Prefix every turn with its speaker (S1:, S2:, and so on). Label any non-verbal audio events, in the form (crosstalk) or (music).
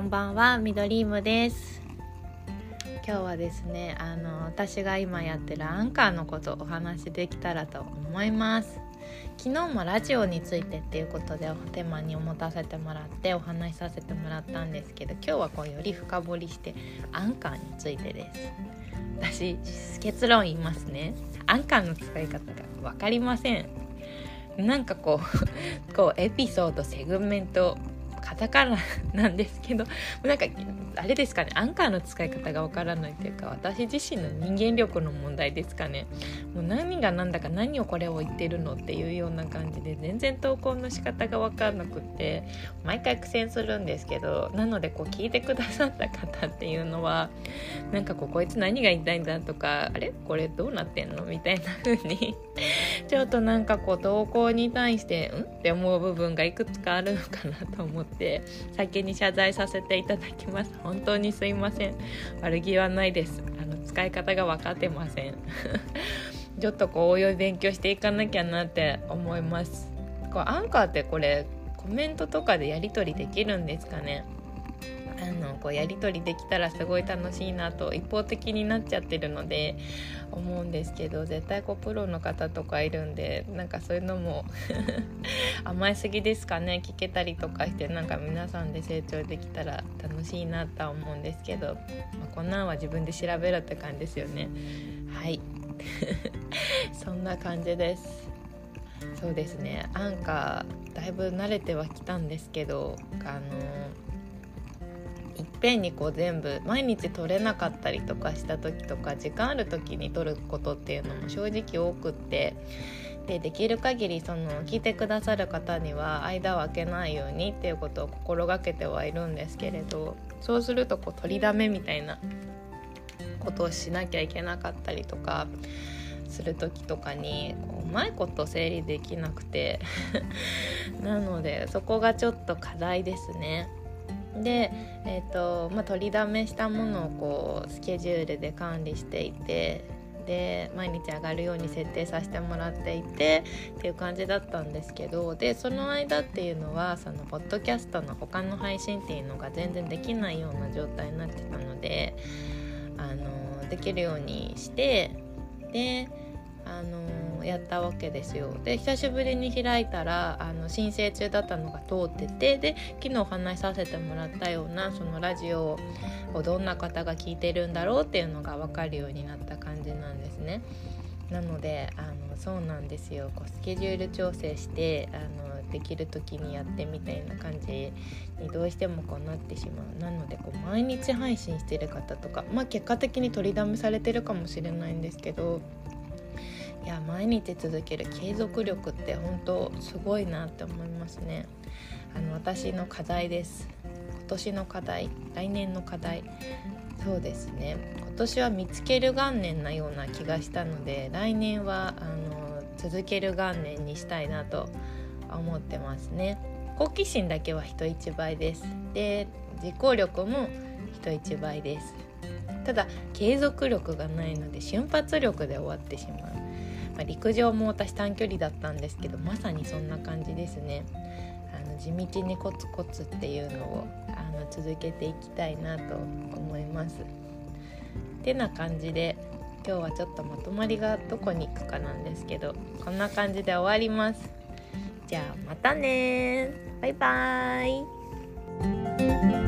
S1: こんばんはミドリームです。今日はですねあの私が今やってるアンカーのことお話しできたらと思います。昨日もラジオについてっていうことでテーマに持たせてもらってお話しさせてもらったんですけど今日はこうより深掘りしてアンカーについてです。私結論言いますね。アンカーの使い方が分かりません。なんかこうこうエピソードセグメントタカナなんですけど (laughs) なんかあれですかねアンカーの使い方がわからないというか私自身の人間力の問題ですかね。もう何が何だか何をこれを言ってるのっていうような感じで全然投稿の仕方が分かんなくって毎回苦戦するんですけどなのでこう聞いてくださった方っていうのはなんかこうこいつ何が言いたいんだとかあれこれどうなってんの？みたいな風に (laughs) ちょっとなんかこう投稿に対してん？って思う部分がいくつかあるのかなと思ってで先に謝罪させていただきます。(laughs) 本当にすいません。悪気はないです。あの使い方が分かってません。(laughs) ちょっとこう応用勉強していかなきゃなって思います。こうアンカーってこれコメントとかでやり取りできるんですかね？あのこうやり取りできたらすごい楽しいなと一方的になっちゃってるので思うんですけど絶対こうプロの方とかいるんでなんかそういうのも (laughs) 甘えすぎですかね。聞けたりとかしてなんか皆さんで成長できたら楽しいなとは思うんですけど、まあ、こんなんは自分で調べろって感じですよね。はい。(laughs) そんな感じです。そうですね。アンカーだいぶ慣れてはきたんですけどあのいっぺんにこう全部毎日取れなかったりとかした時とか時間ある時に取ることっていうのも正直多くってでできる限りその聞いてくださる方には間を空けないようにっていうことを心がけてはいるんですけれどそうするとこう取りだめみたいなことをしなきゃいけなかったりとかする時とかにこううまいこと整理できなくて (laughs) なのでそこがちょっと課題ですね。で、えーとまあ、取りだめしたものをこうスケジュールで管理していてで毎日上がるように設定させてもらっていてっていう感じだったんですけどでその間っていうのはそのポッドキャストの他の配信っていうのが全然できないような状態になってたのであのできるようにしてであのやったわけですよ。で久しぶりに開いたらあの申請中だったのが通っててで昨日お話しさせてもらったようなそのラジオをどんな方が聞いてるんだろうっていうのが分かるようになった感じなんですね。なのであのそうなんですよ。こうスケジュール調整してあのできる時にやってみたいな感じにどうしてもこうなってしまう。なのでこう毎日配信してる方とかまあ結果的に取りだめされてるかもしれないんですけどいや毎日続ける継続力って本当すごいなって思いますね。あの私の課題です。今年の課題来年の課題。そうですね。今年は見つける元年なような気がしたので来年はあの続ける元年にしたいなと思ってますね。好奇心だけは人一倍です。で実行力も人一倍です。ただ継続力がないので瞬発力で終わってしまう。まあ、陸上も私短距離だったんですけどまさにそんな感じですね。あの地道にコツコツっていうのをあの続けていきたいなと思います。てな感じで今日はちょっとまとまりがどこに行くかなんですけどこんな感じで終わります。じゃあまたねバイバーイ